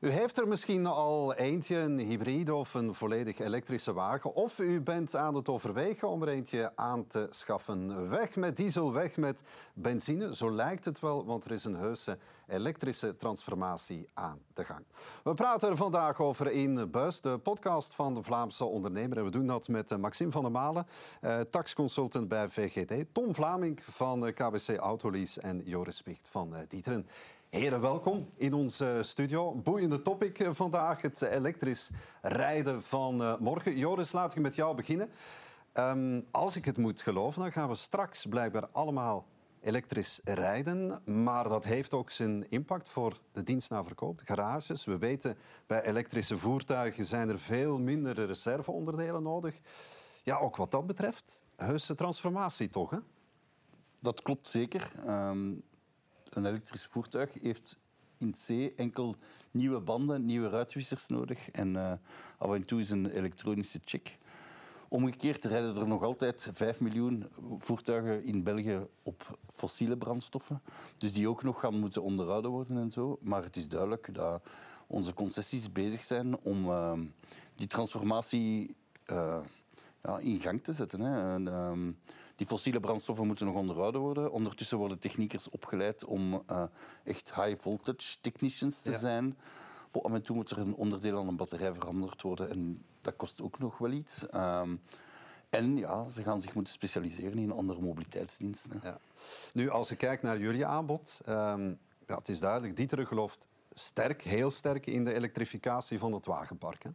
U heeft er misschien al eentje, een hybride of een volledig elektrische wagen. Of u bent aan het overwegen om er eentje aan te schaffen. Weg met diesel, weg met benzine. Zo lijkt het wel, want er is een heuse elektrische transformatie aan de gang. We praten er vandaag over in Buis, de podcast van de Vlaamse ondernemer. En we doen dat met Maxime van der Malen, eh, taxconsultant bij VGD. Tom Vlaming van KBC Autolease en Joris Spicht van eh, Dieteren. Heren, welkom in onze studio. Boeiende topic eh, vandaag, het elektrisch rijden van eh, morgen. Joris, laat ik met jou beginnen. Um, als ik het moet geloven, dan gaan we straks blijkbaar allemaal elektrisch rijden. Maar dat heeft ook zijn impact voor de dienst verkoop, garages. We weten, bij elektrische voertuigen zijn er veel minder reserveonderdelen nodig. Ja, ook wat dat betreft, heuse transformatie toch? Dat klopt zeker. Um, een elektrisch voertuig heeft in C enkel nieuwe banden, nieuwe ruitwissers nodig en uh, af en toe is een elektronische check. Omgekeerd rijden er nog altijd 5 miljoen voertuigen in België op fossiele brandstoffen. Dus die ook nog gaan moeten onderhouden worden en zo. Maar het is duidelijk dat onze concessies bezig zijn om uh, die transformatie uh, ja, in gang te zetten. Hè. En, um, die fossiele brandstoffen moeten nog onderhouden worden. Ondertussen worden techniekers opgeleid om uh, echt high voltage technicians te ja. zijn. Af en toe moet er een onderdeel aan een batterij veranderd worden en dat kost ook nog wel iets. Um, en ja, ze gaan zich moeten specialiseren in andere mobiliteitsdiensten. Ja. Nu, als ik kijk naar jullie aanbod, um, ja, het is duidelijk, Dieter gelooft sterk, heel sterk in de elektrificatie van het wagenpark. Hè?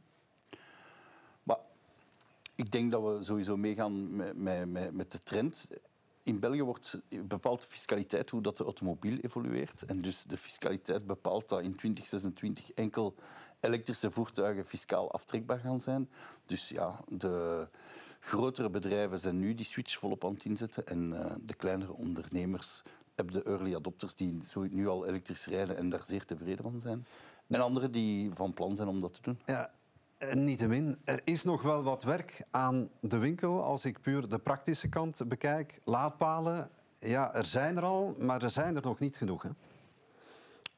Ik denk dat we sowieso meegaan met, met, met de trend. In België wordt bepaald de fiscaliteit hoe dat de automobiel evolueert. En dus de fiscaliteit bepaalt dat in 2026 enkel elektrische voertuigen fiscaal aftrekbaar gaan zijn. Dus ja, de grotere bedrijven zijn nu die switch volop aan het inzetten. En uh, de kleinere ondernemers hebben de early adopters die nu al elektrisch rijden en daar zeer tevreden van zijn. En anderen die van plan zijn om dat te doen. Ja, Niettemin, er is nog wel wat werk aan de winkel als ik puur de praktische kant bekijk. Laadpalen, ja, er zijn er al, maar er zijn er nog niet genoeg. Hè?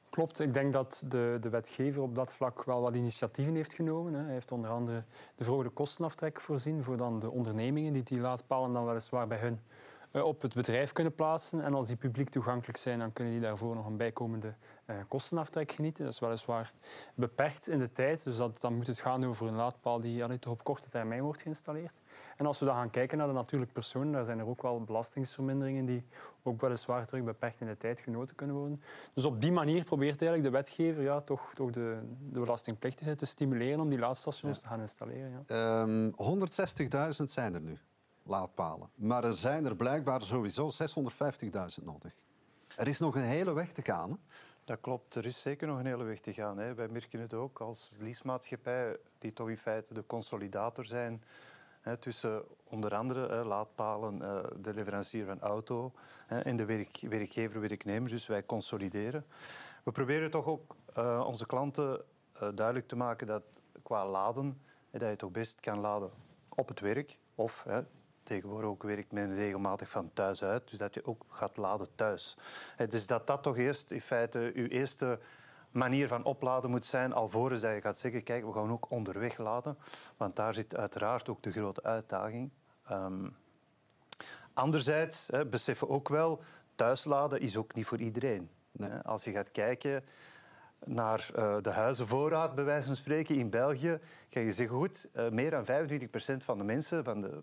Klopt, ik denk dat de, de wetgever op dat vlak wel wat initiatieven heeft genomen. Hij heeft onder andere de verhoogde kostenaftrek voorzien voor dan de ondernemingen die die laadpalen dan weliswaar bij hun eh, op het bedrijf kunnen plaatsen. En als die publiek toegankelijk zijn, dan kunnen die daarvoor nog een bijkomende uh, kostenaftrek genieten. Dat is weliswaar beperkt in de tijd, dus dat, dan moet het gaan over een laadpaal die ja, toch op korte termijn wordt geïnstalleerd. En als we dan gaan kijken naar de natuurlijke personen, daar zijn er ook wel belastingsverminderingen die ook weliswaar terug beperkt in de tijd genoten kunnen worden. Dus op die manier probeert eigenlijk de wetgever ja, toch, toch de, de belastingplichtigen te stimuleren om die laadstations ja. te gaan installeren. Ja. Um, ehm, 160.000 zijn er nu laadpalen. Maar er zijn er blijkbaar sowieso 650.000 nodig. Er is nog een hele weg te gaan. Hè? Dat klopt, er is zeker nog een hele weg te gaan. Hè. Wij merken het ook als leasemaatschappij, die toch in feite de consolidator zijn hè, tussen onder andere hè, laadpalen, uh, de leverancier van auto hè, en de werk, werkgever, werknemers. Dus wij consolideren. We proberen toch ook uh, onze klanten uh, duidelijk te maken dat qua laden, dat je toch best kan laden op het werk of Tegenwoordig ook werkt men regelmatig van thuis uit, dus dat je ook gaat laden thuis. Dus dat dat toch eerst in feite uw eerste manier van opladen moet zijn, alvorens dat je gaat zeggen, kijk, we gaan ook onderweg laden. Want daar zit uiteraard ook de grote uitdaging. Um, anderzijds hè, beseffen ook wel, thuisladen is ook niet voor iedereen. Nee. Als je gaat kijken naar uh, de huizenvoorraad, bij wijze van spreken, in België, kan je zeggen, goed, uh, meer dan 25% van de mensen, van de,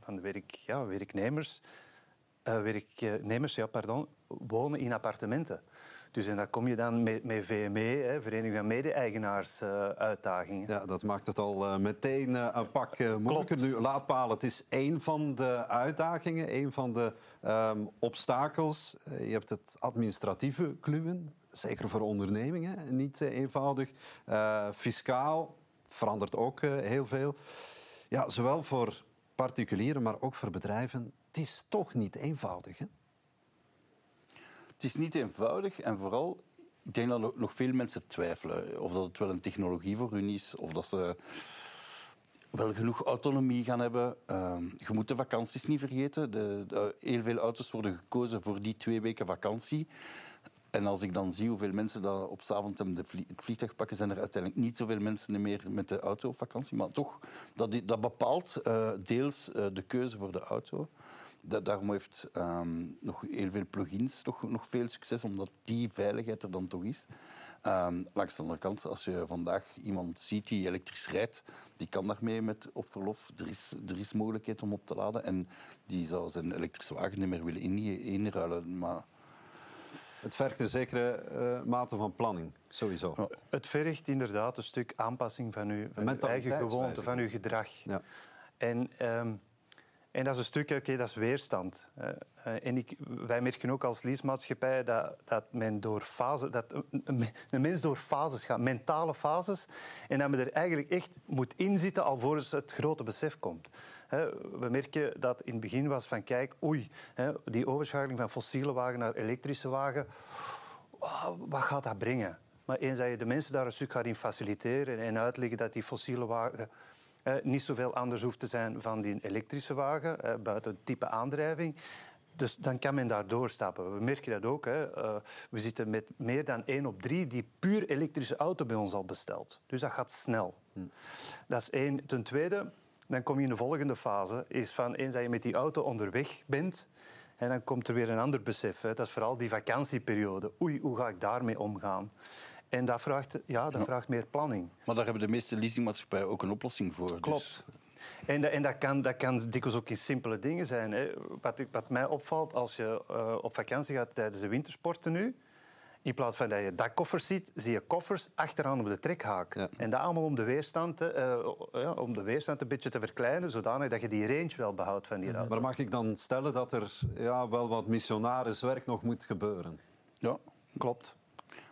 van de, werk, ja, werknemers, uh, werknemers ja, pardon, wonen in appartementen. Dus en daar kom je dan met, met VME, hè, Vereniging van Mede-eigenaars, uh, uitdagingen. Ja, dat maakt het al uh, meteen uh, een pak moeilijker. Nu, laadpalen, het is één van de uitdagingen, één van de um, obstakels. je hebt het administratieve kluwen, zeker voor ondernemingen, niet eenvoudig. fiscaal verandert ook heel veel. Ja, zowel voor particulieren, maar ook voor bedrijven. Het is toch niet eenvoudig, hè? Het is niet eenvoudig en vooral, ik denk dat nog veel mensen twijfelen of dat het wel een technologie voor hun is, of dat ze wel genoeg autonomie gaan hebben. Uh, je moet de vakanties niet vergeten. De, heel veel auto's worden gekozen voor die twee weken vakantie. En als ik dan zie hoeveel mensen dat op avond het vliegtuig pakken, zijn er uiteindelijk niet zoveel mensen meer met de auto op vakantie. Maar toch, dat, dat bepaalt uh, deels uh, de keuze voor de auto. Dat, daarom heeft um, nog heel veel plugins nog, nog veel succes, omdat die veiligheid er dan toch is. Um, langs de andere kant, als je vandaag iemand ziet die elektrisch rijdt, die kan daarmee met op verlof. Er is, er is mogelijkheid om op te laden. En die zou zijn elektrische wagen niet meer willen inruilen. Maar het vergt een zekere uh, mate van planning, sowieso. Het vergt inderdaad een stuk aanpassing van uw, van uw eigen gewoonte, van uw gedrag. Ja. En, um, en dat is een stukje, oké, dat is weerstand. Uh, en ik, wij merken ook als leasemaatschappij dat, dat, men door fase, dat een, mens door fases gaat, mentale fases. En dat men er eigenlijk echt moet inzitten alvorens het grote besef komt. We merken dat in het begin was van kijk, oei, die overschakeling van fossiele wagen naar elektrische wagen, wat gaat dat brengen? Maar eens dat je de mensen daar een stuk gaat in faciliteren en uitleggen dat die fossiele wagen niet zoveel anders hoeft te zijn van die elektrische wagen, buiten het type aandrijving, dus dan kan men daar doorstappen. We merken dat ook. Hè. Uh, we zitten met meer dan één op drie die puur elektrische auto bij ons al bestelt. Dus dat gaat snel. Hm. Dat is één. Ten tweede, dan kom je in de volgende fase. Is van eens dat je met die auto onderweg bent, en dan komt er weer een ander besef. Hè. Dat is vooral die vakantieperiode. Oei, hoe ga ik daarmee omgaan? En dat vraagt, ja, dat vraagt meer planning. Maar daar hebben de meeste leasingmaatschappijen ook een oplossing voor. Dus- Klopt. En, dat, en dat, kan, dat kan dikwijls ook in simpele dingen zijn. Hè. Wat, wat mij opvalt als je uh, op vakantie gaat tijdens de wintersporten nu, in plaats van dat je dakkoffers ziet, zie je koffers achteraan op de trekhaak. Ja. En dat allemaal om de, weerstand, uh, ja, om de weerstand een beetje te verkleinen, zodanig dat je die range wel behoudt van die auto. Maar mag ik dan stellen dat er ja, wel wat missionariswerk nog moet gebeuren? Ja, klopt.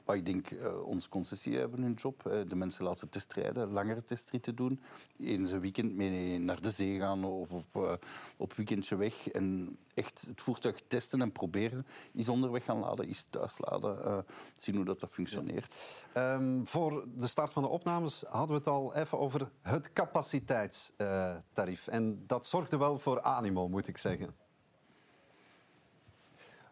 Maar ik denk, uh, onze concessie hebben hun job. Uh, de mensen laten testrijden, langere testritten doen. Eens een weekend mee naar de zee gaan of op, uh, op weekendje weg. En echt het voertuig testen en proberen. Is onderweg gaan laden, is thuis laden. zien hoe dat, dat functioneert. Ja. Um, voor de start van de opnames hadden we het al even over het capaciteitstarief. en dat zorgde wel voor animo, moet ik zeggen.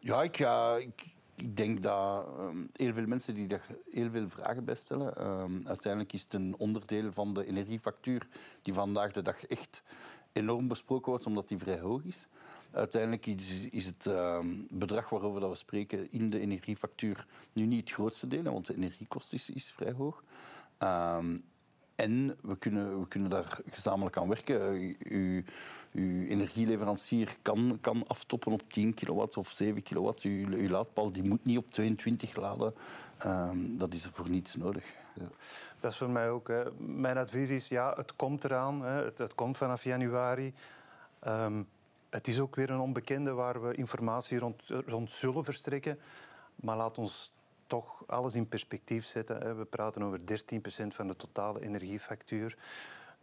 Ja, ik, ga ik denk dat um, heel veel mensen die daar heel veel vragen bij stellen. Um, uiteindelijk is het een onderdeel van de energiefactuur die vandaag de dag echt enorm besproken wordt, omdat die vrij hoog is. Uiteindelijk is, is het um, bedrag waarover dat we spreken in de energiefactuur nu niet het grootste deel, want de energiekost is, is vrij hoog. En we kunnen, we kunnen daar gezamenlijk aan werken. Uw, uw energieleverancier kan, kan aftoppen op 10 kilowatt of 7 kilowatt. Uw, uw laadpaal die moet niet op 22 laden. Um, dat is voor niets nodig. Ja. Dat is voor mij ook. Mijn advies is, ja, het komt eraan. Hè. Het, het komt vanaf januari. Um, het is ook weer een onbekende waar we informatie rond, rond zullen verstrekken. Maar laat ons toch alles in perspectief zetten. We praten over 13% van de totale energiefactuur.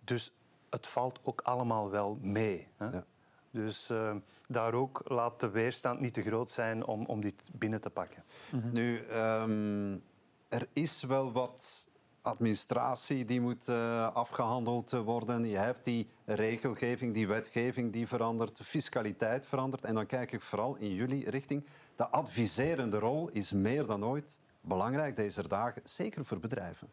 Dus het valt ook allemaal wel mee. Ja. Dus uh, daar ook laat de weerstand niet te groot zijn om, om dit binnen te pakken. Mm -hmm. Nu, um, er is wel wat administratie die moet uh, afgehandeld worden. Je hebt die regelgeving, die wetgeving die verandert, de fiscaliteit verandert. En dan kijk ik vooral in jullie richting. De adviserende rol is meer dan ooit belangrijk deze dagen, zeker voor bedrijven.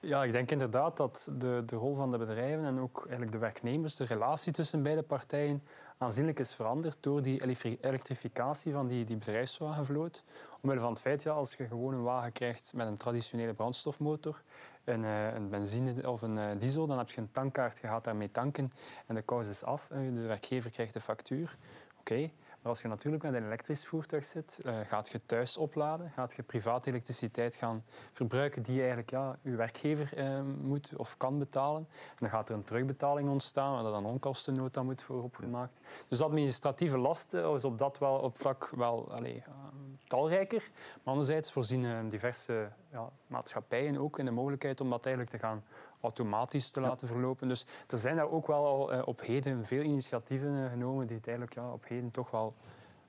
Ja, ik denk inderdaad dat de, de rol van de bedrijven en ook eigenlijk de werknemers, de relatie tussen beide partijen aanzienlijk is veranderd door die elektrificatie van die, die bedrijfswagenvloot. Omwille van het feit, ja, als je gewoon een wagen krijgt met een traditionele brandstofmotor, een, eh, een benzine of een eh, diesel, dan heb je een tankkaart, je gaat daarmee tanken en de kous is af. De werkgever krijgt de factuur. Oké, als je natuurlijk met een elektrisch voertuig zit, uh, gaat je thuis opladen, gaat je private elektriciteit gaan verbruiken die eigenlijk ja, je werkgever uh, moet of kan betalen. En dan gaat er een terugbetaling ontstaan, waar dan onkostennota moet voor opgemaakt. Dus administratieve lasten is op dat wel, op vlak wel uh, talrijker. Maar anderzijds voorzien diverse ja, maatschappijen ook in de mogelijkheid om dat eigenlijk te gaan automatisch te laten verlopen. Dus er zijn daar ook wel al uh, op heden veel initiatieven uh, genomen die het eigenlijk ja, op heden toch wel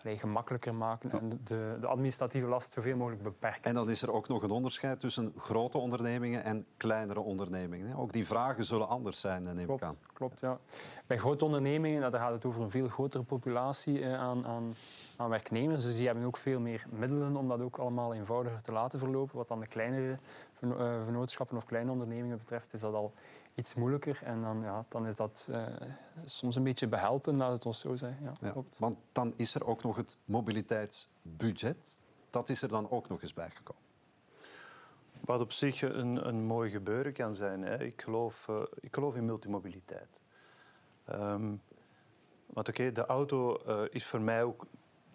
gemakkelijker maken en de, de administratieve last zoveel mogelijk beperken. En dan is er ook nog een onderscheid tussen grote ondernemingen en kleinere ondernemingen. Ook die vragen zullen anders zijn, eh, neem ik Klopt, aan. klopt ja. Bij grote ondernemingen nou, daar gaat het over een veel grotere populatie eh, aan, aan, aan werknemers. Dus die hebben ook veel meer middelen om dat ook allemaal eenvoudiger te laten verlopen. Wat dan de kleinere verno- eh, vennootschappen of kleine ondernemingen betreft, is dat al iets moeilijker. En dan, ja, dan is dat eh, soms een beetje behelpen, laat het ons zo zeggen. Ja, Ja, klopt. want dan is er ook nog het mobiliteitsbudget. Dat is er dan ook nog eens bijgekomen. Wat op zich een, een mooi gebeuren kan zijn. Hè. Ik, geloof, eh, ik geloof in multimobiliteit. Ehm, want oké, de auto eh, is voor mij ook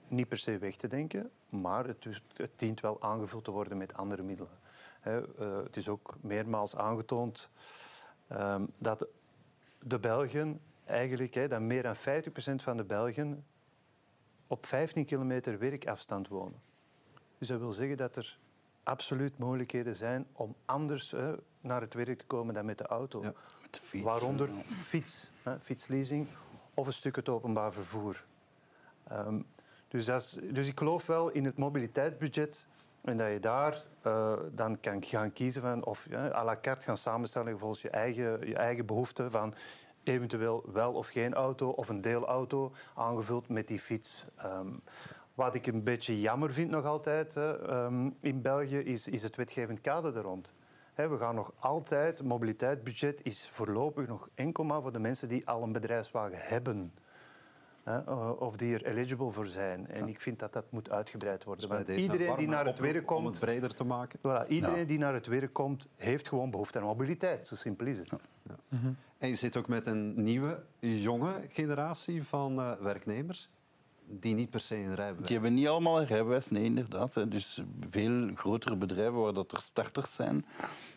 niet per se weg te denken, maar het, het dient wel aangevuld te worden met andere middelen. Eh, het is ook meermaals aangetoond ehm, dat de Belgen eigenlijk, hè, dat meer dan 50% van de Belgen op 15 kilometer werkafstand wonen. Dus dat wil zeggen dat er absoluut mogelijkheden zijn om anders naar het werk te komen dan met de auto. Ja. Met de fiets, Waaronder fiets, fietsleasing of een stuk het openbaar vervoer. Ehm, dus, dus ik geloof wel in het mobiliteitsbudget en dat je daar eh, dan kan gaan kiezen van, of ja, à la carte gaan samenstellen volgens je eigen, je eigen behoeften van eventueel wel of geen auto of een deelauto aangevuld met die fiets. Ehm, wat ik een beetje jammer vind nog altijd ehm, in België is, is het wetgevend kader er rond. We gaan nog altijd, mobiliteitsbudget is voorlopig nog enkel maar voor de mensen die al een bedrijfswagen hebben. Hè, eh, of die er eligible voor zijn. En ik vind dat dat moet uitgebreid worden. Dus bij Want iedereen die naar het werk Om het komt, breder te maken. voilà, iedereen Ja. die naar het werk komt, heeft gewoon behoefte aan mobiliteit. Zo simpel is het. En je zit ook met een nieuwe, jonge generatie van eh, werknemers die niet per se een rijbewijs Die hebben niet allemaal een rijbewijs, nee, inderdaad. Dus veel grotere bedrijven waar dat er starters zijn,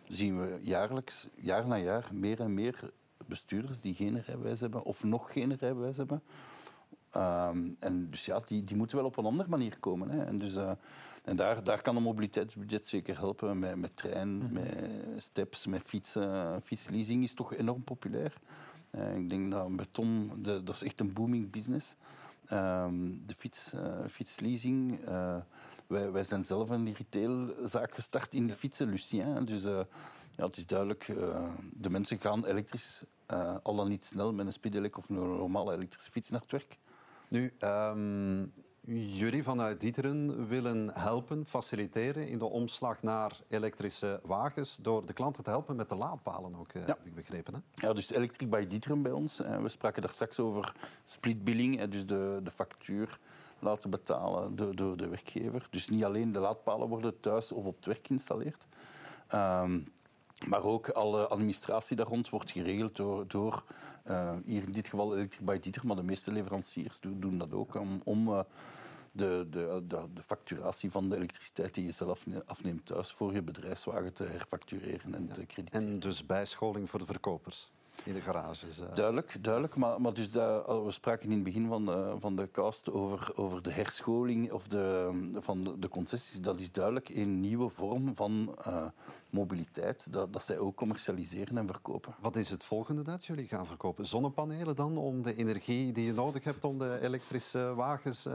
zien we jaarlijks, jaar na jaar, meer en meer bestuurders die geen rijbewijs hebben of nog geen rijbewijs hebben. Ehm, en dus ja, die, die moeten wel op een andere manier komen. Hè. En, dus, eh, en daar, daar kan een mobiliteitsbudget zeker helpen. Met, met trein, met steps, met fietsen. Fietsleasing is toch enorm populair. Eh, ik denk dat beton, de, dat is echt een booming business. Ehm, de fiets, eh, fietsleasing. wij, wij zijn zelf een retailzaak gestart in de fietsen, Lucien. Dus ja, het is duidelijk, de mensen gaan elektrisch, eh, al dan niet snel met een speedelec of een normale elektrische fiets naar het werk. Nu, ehm, jullie vanuit Dieteren willen helpen, faciliteren in de omslag naar elektrische wagens door de klanten te helpen met de laadpalen ook, eh, heb ik begrepen. Hè? Ja, dus Electric by Dieteren bij ons. Eh, We spraken daar straks over splitbilling, dus de, de factuur laten betalen door, door de werkgever. Dus niet alleen de laadpalen worden thuis of op het werk geïnstalleerd. Ehm, maar ook alle administratie daar rond wordt geregeld door, door eh, hier in dit geval Electric by Dieter, maar de meeste leveranciers doen, doen dat ook om, om eh, de, de, de, de facturatie van de elektriciteit die je zelf afneemt thuis voor je bedrijfswagen te herfactureren en te crediteren. En dus bijscholing voor de verkopers in de garages. eh. Duidelijk, duidelijk. Maar, maar dus dat, we spraken in het begin van, de- van de cast over, over de herscholing of de, van de, de concessies. Dat is duidelijk een nieuwe vorm van eh, mobiliteit, dat, dat zij ook commercialiseren en verkopen. Wat is het volgende dat jullie gaan verkopen? Zonnepanelen dan om de energie die je nodig hebt om de elektrische wagens...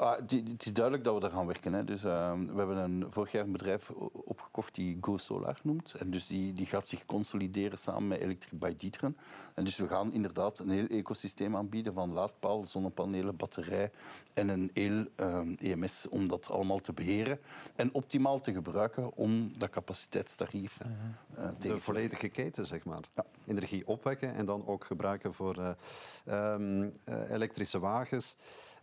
eh, Ah, het, het is duidelijk dat we daar gaan werken. Hè. Dus, eh, we hebben een, vorig jaar een bedrijf opgekocht die Go Solar noemt. En dus die, die gaat zich consolideren samen met Electric by Dieteren. En dus we gaan inderdaad een heel ecosysteem aanbieden van laadpaal, zonnepanelen, batterij en een heel EMS om dat allemaal te beheren en optimaal te gebruiken om dat capaciteitstarief eh, tegen te de volledige keten, zeg maar. Ja. Energie opwekken en dan ook gebruiken voor eh, ehm, eh, elektrische wagens.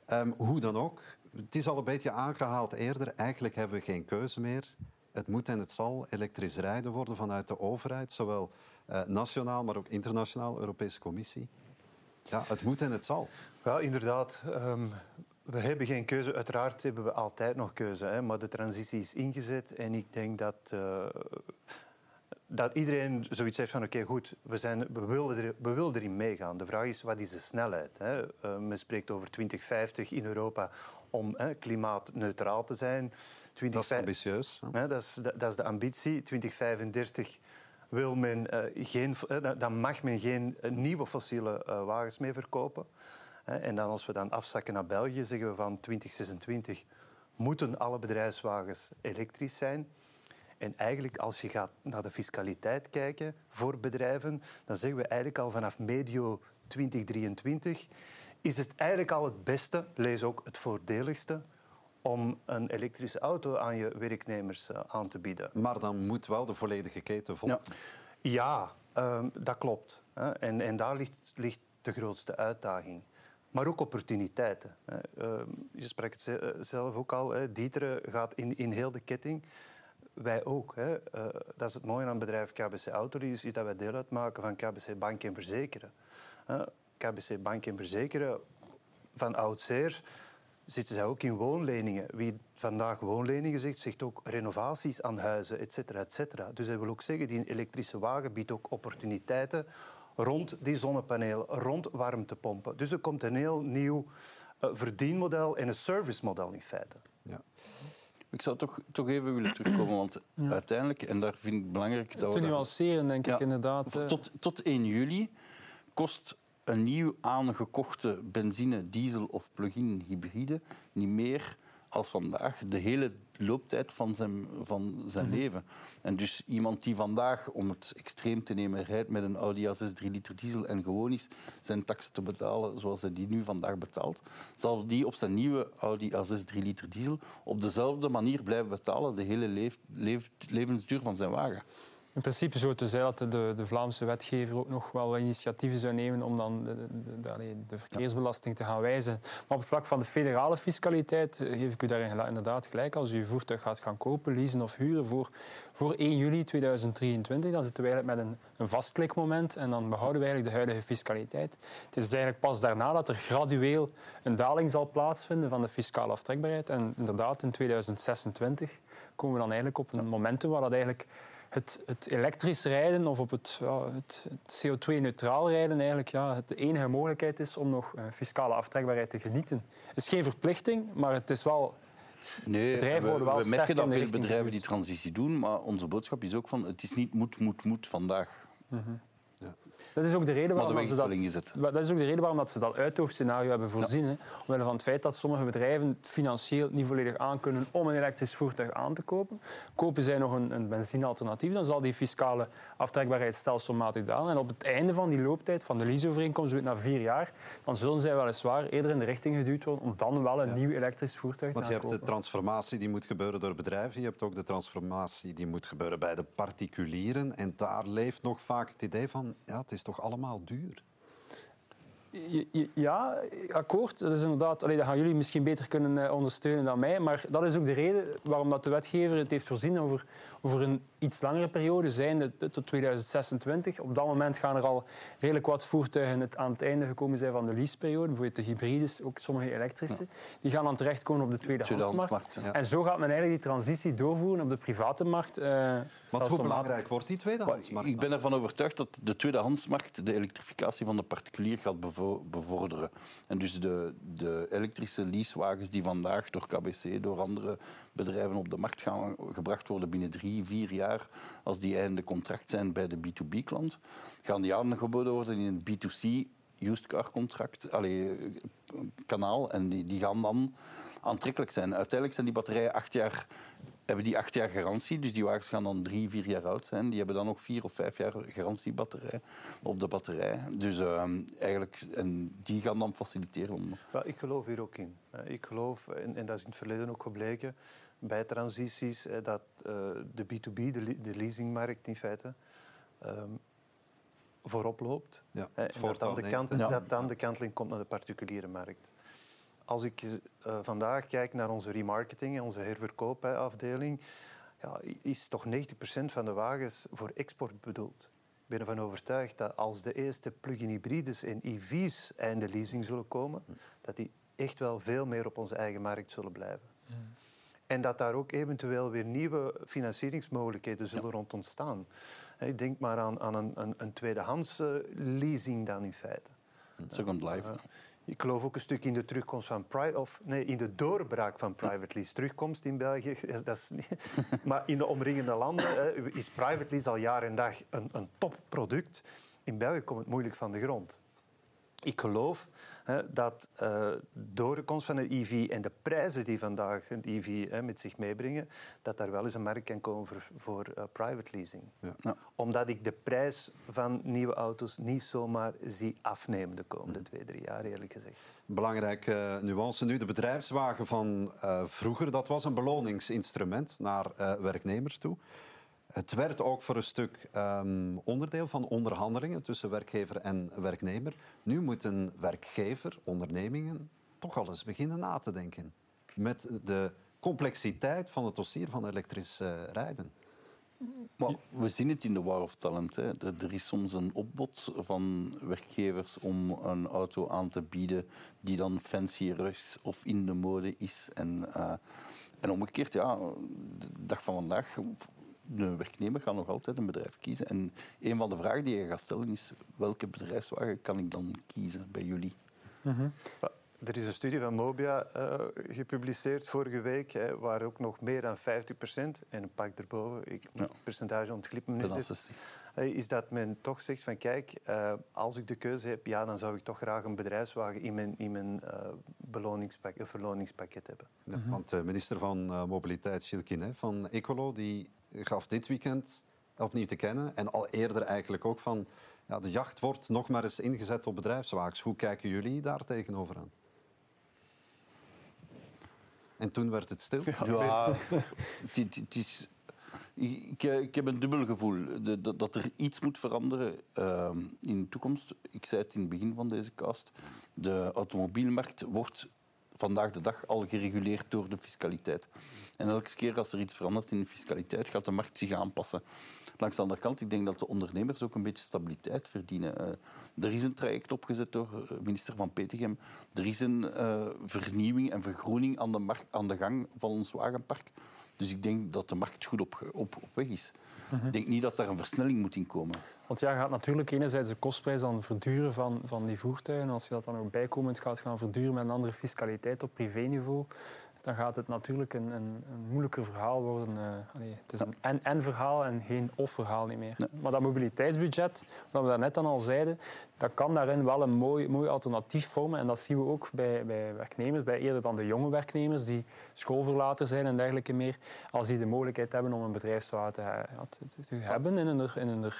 Ehm, hoe dan ook, het is al een beetje aangehaald eerder. Eigenlijk hebben we geen keuze meer. Het moet en het zal elektrisch rijden worden vanuit de overheid, zowel eh, nationaal, maar ook internationaal, Europese Commissie. Ja, het moet en het zal. Ja, inderdaad. Ehm, we hebben geen keuze. Uiteraard hebben we altijd nog keuze. Hè, maar de transitie is ingezet. En ik denk dat, eh, dat iedereen zoiets heeft van... Oké, goed, we, zijn, we, willen er, we willen erin meegaan. De vraag is, wat is de snelheid? Hè? Eh, men spreekt over 2050 in Europa om hè, klimaatneutraal te zijn. Dat is 2050 ambitieus. hè. Dat, is, dat, dat is de ambitie. 2035 wil men, eh, geen, dan- mag men geen eh, nieuwe fossiele wagens meer verkopen. En dan als we dan afzakken naar België, zeggen we van 2026 moeten alle bedrijfswagens elektrisch zijn. En eigenlijk, als je gaat naar de fiscaliteit kijken voor bedrijven, dan zeggen we eigenlijk al vanaf medio 2023 is het eigenlijk al het beste, lees ook het voordeligste, om een elektrische auto aan je werknemers eh, aan te bieden. Maar dan moet wel de volledige keten volgen. Ja, ja ehm, dat klopt. En, en daar ligt, ligt de grootste uitdaging maar ook opportuniteiten. Ehm, je sprak het eh, zelf ook al, Dieter gaat in, in heel de ketting. Wij ook. Hè. Uh, dat is het mooie aan het bedrijf KBC Autolease, is dat wij deel uitmaken van KBC Bank en Verzekeren. Uh, KBC Bank en Verzekeren, van oudzeer zitten zij ook in woonleningen. Wie vandaag woonleningen zegt, zegt ook renovaties aan huizen, et cetera, et cetera. Dus dat wil ook zeggen, die elektrische wagen biedt ook opportuniteiten rond die zonnepanelen, rond warmtepompen. Dus er komt een heel nieuw uh, verdienmodel en een servicemodel in feite. Ja. Ik zou toch, toch even willen terugkomen, want uiteindelijk, en daar vind ik het belangrijk... Dat Te nuanceren, denk ik inderdaad. Eh. Tot, tot 1 juli kost een nieuw aangekochte benzine, diesel of plug-in hybride niet meer als vandaag de hele looptijd van zijn, van zijn mhm. leven. En dus iemand die vandaag, om het extreem te nemen, rijdt met een Audi A6 3 liter diesel en gewoon is zijn taxen te betalen zoals hij die nu vandaag betaalt, zal die op zijn nieuwe Audi A6 3 liter diesel op dezelfde manier blijven betalen de hele leef, leef, levensduur van zijn wagen. In principe zou het zijn dat de, de, Vlaamse wetgever ook nog wel initiatieven zou nemen om dan de, de, de verkeersbelasting te gaan wijzen. Maar op het vlak van de federale fiscaliteit eh, geef ik u daar inderdaad gelijk. Als u uw voertuig gaat gaan kopen, leasen of huren voor, voor 1 juli 2023, dan zitten we eigenlijk met een, een vastklikmoment en dan behouden we eigenlijk de huidige fiscaliteit. Het is eigenlijk pas daarna dat er gradueel een daling zal plaatsvinden van de fiscale aftrekbaarheid. En inderdaad, in 2026 komen we dan eigenlijk op een momentum waar dat eigenlijk het, het elektrisch rijden of op het, ja, het, CO2-neutraal rijden eigenlijk ja, de enige mogelijkheid is om nog fiscale aftrekbaarheid te genieten. Het is geen verplichting, maar het is wel Nee, bedrijven worden wel we merken dat veel bedrijven die transitie doen, maar onze boodschap is ook van het is niet moet, moet, moet vandaag. Mm dat is ook de reden waarom, dat, ze dat, dat, is ook de reden waarom dat ze dat uithoofdscenario hebben voorzien. Ja. Hè, omwille van het feit dat sommige bedrijven het financieel niet volledig aankunnen om een elektrisch voertuig aan te kopen. Kopen zij nog een, een benzinealternatief, dan zal die fiscale aftrekbaarheid stelselmatig dalen. En op het einde van die looptijd van de leaseovereenkomst, na vier jaar, dan zullen zij weliswaar eerder in de richting geduwd worden om dan wel een nieuw elektrisch voertuig te kopen. Want je hebt de transformatie die moet gebeuren door bedrijven. Je hebt ook de transformatie die moet gebeuren bij de particulieren. En daar leeft nog vaak het idee van, ja, het is toch allemaal duur? Ja, akkoord. Dat is inderdaad, allee, dat gaan jullie misschien beter kunnen eh, ondersteunen dan mij. Maar dat is ook de reden waarom dat de wetgever het heeft voorzien over, over een iets langere periode, zijnde tot 2026. Op dat moment gaan er al redelijk wat voertuigen het aan het einde gekomen zijn van de leaseperiode. Bijvoorbeeld de hybrides, ook sommige elektrische. Die gaan dan terechtkomen op de tweedehandsmarkt. En zo gaat men eigenlijk die transitie doorvoeren op de private markt. Uh, Wat hoe belangrijk wordt die tweedehandsmarkt? Ik ben ervan overtuigd dat de tweedehandsmarkt de elektrificatie van de particulier gaat bevorderen. En dus de, de elektrische leasewagens die vandaag door KBC, door andere bedrijven op de markt gaan gebracht worden binnen drie, vier jaar, als die einde contract zijn bij de B2B-klant, gaan die aangeboden worden in een B2C used car contract, allee, kanaal. En die, die gaan dan aantrekkelijk zijn. Uiteindelijk zijn die batterijen acht jaar hebben die acht jaar garantie. Dus die wagens gaan dan drie, vier jaar oud zijn. Die hebben dan ook vier of vijf jaar garantiebatterij op de batterij. Dus uh, eigenlijk, en die gaan dan faciliteren. Ik geloof hier ook in. Ik geloof, en, en, dat is in het verleden ook gebleken, bij transities, dat uh, de B2B, de, de, leasingmarkt in feite, um, voorop loopt. Ja, en dat dan, de kant, ja. dat dan de kanteling komt naar de particuliere markt. Als ik uh, vandaag kijk naar onze remarketing, onze herverkoopafdeling, ja, is toch 90% van de wagens voor export bedoeld. Ik ben ervan overtuigd dat als de eerste plug-in hybrides en EV's einde leasing zullen komen, dat die echt wel veel meer op onze eigen markt zullen blijven. En dat daar ook eventueel weer nieuwe financieringsmogelijkheden zullen rond ontstaan. Ik denk maar aan, aan een, een, een tweedehands leasing dan in feite. Second life. Ik geloof ook een stuk in de terugkomst van of nee, in de doorbraak van private lease. Terugkomst in België, dat is niet, maar in de omringende landen is private lease al jaar en dag een, een topproduct. In België komt het moeilijk van de grond. Ik geloof hè, dat uh, door de komst van een EV en de prijzen die vandaag een EV hè, met zich meebrengen, dat daar wel eens een markt kan komen voor, voor uh, private leasing. Ja. Ja. Omdat ik de prijs van nieuwe auto's niet zomaar zie afnemen de komende twee, drie jaar, eerlijk gezegd. Belangrijke uh, nuance nu. De bedrijfswagen van vroeger, dat was een beloningsinstrument naar werknemers toe. Het werd ook voor een stuk um, onderdeel van onderhandelingen tussen werkgever en werknemer. Nu moet een werkgever, ondernemingen, toch al eens beginnen na te denken. Met de complexiteit van het dossier van elektrisch uh, rijden. We zien het in de War of Talent. Er is soms een opbod van werkgevers om een auto aan te bieden die dan fancier is of in de mode is. En, uh, en omgekeerd, ja, de dag van vandaag de werknemer gaat nog altijd een bedrijf kiezen. En een van de vragen die je gaat stellen is: welke bedrijfswagen kan ik dan kiezen bij jullie? Mhm. Er is een studie van Mobia uh, gepubliceerd vorige week, hè, waar ook nog meer dan 50 procent, en een pak erboven, ik, ja. het percentage ontglipt me niet, is dat men toch zegt van kijk, uh, als ik de keuze heb, ja, dan zou ik toch graag een bedrijfswagen in mijn, in mijn uh, beloningspakket, verloningspakket hebben. Ja, Want de minister van Mobiliteit, Shilkin van Ecolo, die gaf dit weekend opnieuw te kennen. En al eerder eigenlijk ook van... Ja, de jacht wordt nog maar eens ingezet op bedrijfswagens. Hoe kijken jullie daar tegenover aan? En toen werd het stil. Ja, het, is, ik, ik, heb een dubbel gevoel. dat er iets moet veranderen uh, in de toekomst. Ik zei het in het begin van deze cast. De automobielmarkt wordt vandaag de dag al gereguleerd door de fiscaliteit. En elke keer als er iets verandert in de fiscaliteit, gaat de markt zich aanpassen. Langs de andere kant, ik denk dat de ondernemers ook een beetje stabiliteit verdienen. Uh, er is een traject opgezet door eh, minister Van Petegem. Er is een uh, vernieuwing en vergroening aan de, aan de gang van ons wagenpark. Dus ik denk dat de markt goed op, op, op weg is. Mhm. Ik denk niet dat daar een versnelling moet in komen. Want ja, gaat natuurlijk enerzijds de kostprijs dan verduren van, van die voertuigen. Als je dat dan ook bijkomend gaat gaan verduren met een andere fiscaliteit op privéniveau, dan gaat het natuurlijk een, een, een moeilijker verhaal worden. Uh, het is een en-en verhaal en geen of-verhaal niet meer. Maar dat mobiliteitsbudget, wat we daarnet dan al zeiden, dat kan daarin wel een mooi, mooi alternatief vormen. En dat zien we ook bij, bij werknemers, bij eerder dan de jonge werknemers die schoolverlater zijn en dergelijke meer. Als die de mogelijkheid hebben om een bedrijfswagen te, te, hebben in hun, in hun um,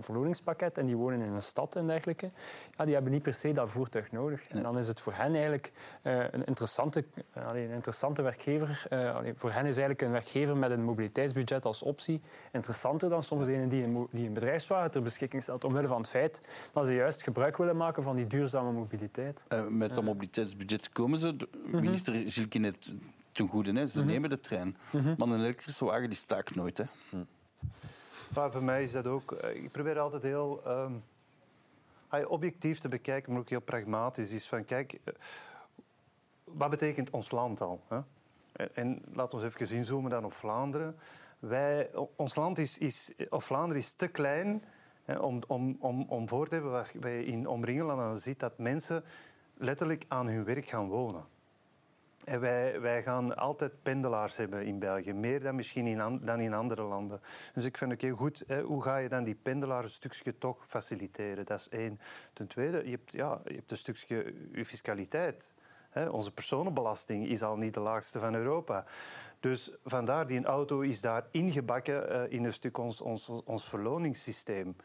verloningspakket en die wonen in een stad en dergelijke, ja, die hebben niet per se dat voertuig nodig. En dan is het voor hen eigenlijk uh, een, interessante, uh, een interessante werkgever. Uh, voor hen is eigenlijk een werkgever met een mobiliteitsbudget als optie interessanter dan soms een die een, die een bedrijfswagen ter beschikking stelt, omwille van het feit dat ze juist gebruik willen maken van die duurzame mobiliteit. Uh, met dat mobiliteitsbudget komen ze. De mhm. minister mm -hmm. net ten goede. Hè. Ze mhm. nemen de trein. Mhm. Maar een elektrische wagen die staakt nooit. Hè. Maar voor mij is dat ook... Eh, ik probeer altijd heel um, objectief te bekijken, maar ook heel pragmatisch. Is van, kijk, eh, wat betekent ons land al? Hè? En laten we even inzoomen dan op Vlaanderen. Wij, ons land is, is, of Vlaanderen is te klein om, om, om, om voor te hebben waar wij in Omringeland dan ziet dat mensen letterlijk aan hun werk gaan wonen. En wij, wij gaan altijd pendelaars hebben in België, meer dan misschien in dan in andere landen. Dus ik vind heel goed, hè, hoe ga je dan die pendelaars een stukje toch faciliteren? Dat is één. Ten tweede, je hebt, ja, je hebt een stukje je fiscaliteit. Onze personenbelasting is al niet de laagste van Europa. Dus vandaar, die auto is daar ingebakken uh, in een stuk ons, ons, ons verloningssysteem.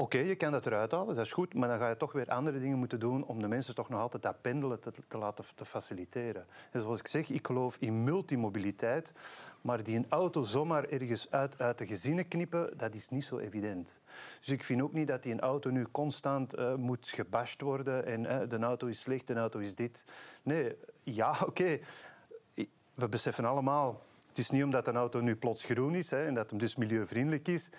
Oké, je kan dat eruit halen, dat is goed, maar dan ga je toch weer andere dingen moeten doen om de mensen toch nog altijd dat pendelen te, te laten te faciliteren. En zoals ik zeg, ik geloof in multimobiliteit, maar die een auto zomaar ergens uit, uit de gezinnen knippen, dat is niet zo evident. Dus ik vind ook niet dat die een auto nu constant uh, moet gebashed worden en uh, de auto is slecht, de auto is dit. Nee, ja, oké. We beseffen allemaal, het is niet omdat een auto nu plots groen is hè, en dat hem dus milieuvriendelijk is,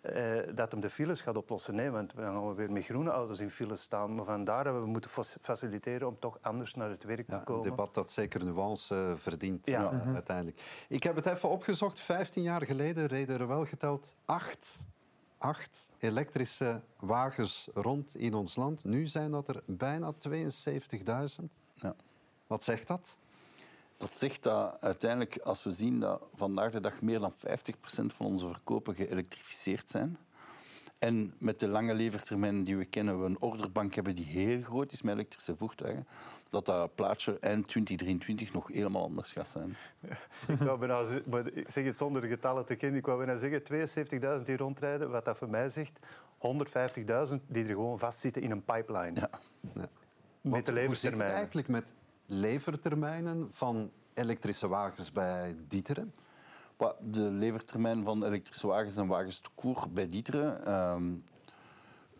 eh, dat hem de files gaat oplossen. Nee, want dan gaan we weer met groene auto's in files staan. Maar vandaar dat we moeten faciliteren om toch anders naar het werk te komen. Een debat dat zeker nuance uh, verdient ja. uh, uiteindelijk. Ik heb het even opgezocht. 15 jaar geleden reden er wel geteld acht, acht elektrische wagens rond in ons land. Nu zijn dat er bijna 72.000. Ja. Wat zegt dat? Dat zegt dat uiteindelijk, als we zien dat vandaag de dag meer dan 50% van onze verkopen geëlektrificeerd zijn, En met de lange levertermijn die we kennen, we een orderbank hebben die heel groot is met elektrische voertuigen, dat dat plaatje eind 2023 nog helemaal anders gaat zijn. Ik wou bijna, maar ik zeg het zonder de getallen te kennen, ik wou bijna zeggen 72.000 die rondrijden, wat dat voor mij zegt, 150.000 die er gewoon vastzitten in een pipeline. Ja. Ja. Met de Want hoe zit het levertermijnen. eigenlijk met levertermijnen van elektrische wagens bij Dieteren? De levertermijn van elektrische wagens en wagens koer bij Dieteren ehm,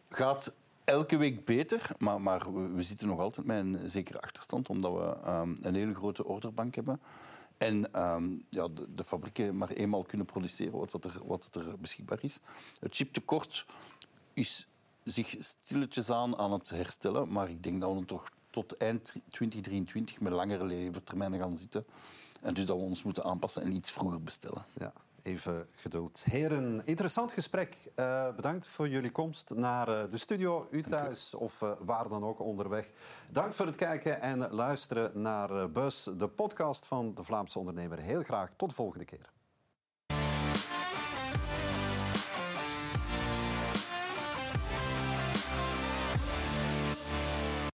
gaat elke week beter, maar, maar we, zitten nog altijd met een zekere achterstand, omdat we ehm, een hele grote orderbank hebben. En ehm, ja, de, fabrieken maar eenmaal kunnen produceren wat, er, wat er beschikbaar is. Het chiptekort is zich stilletjes aan aan het herstellen, maar ik denk dat we toch tot eind 2023 met langere levertermijnen gaan zitten. En dus dat we ons moeten aanpassen en iets vroeger bestellen. Ja, even geduld. Heren, interessant gesprek. Eh, bedankt voor jullie komst naar eh, de studio, u thuis of eh, waar dan ook onderweg. Dank voor het kijken en luisteren naar Bus, de podcast van de Vlaamse ondernemer. Heel graag tot de volgende keer.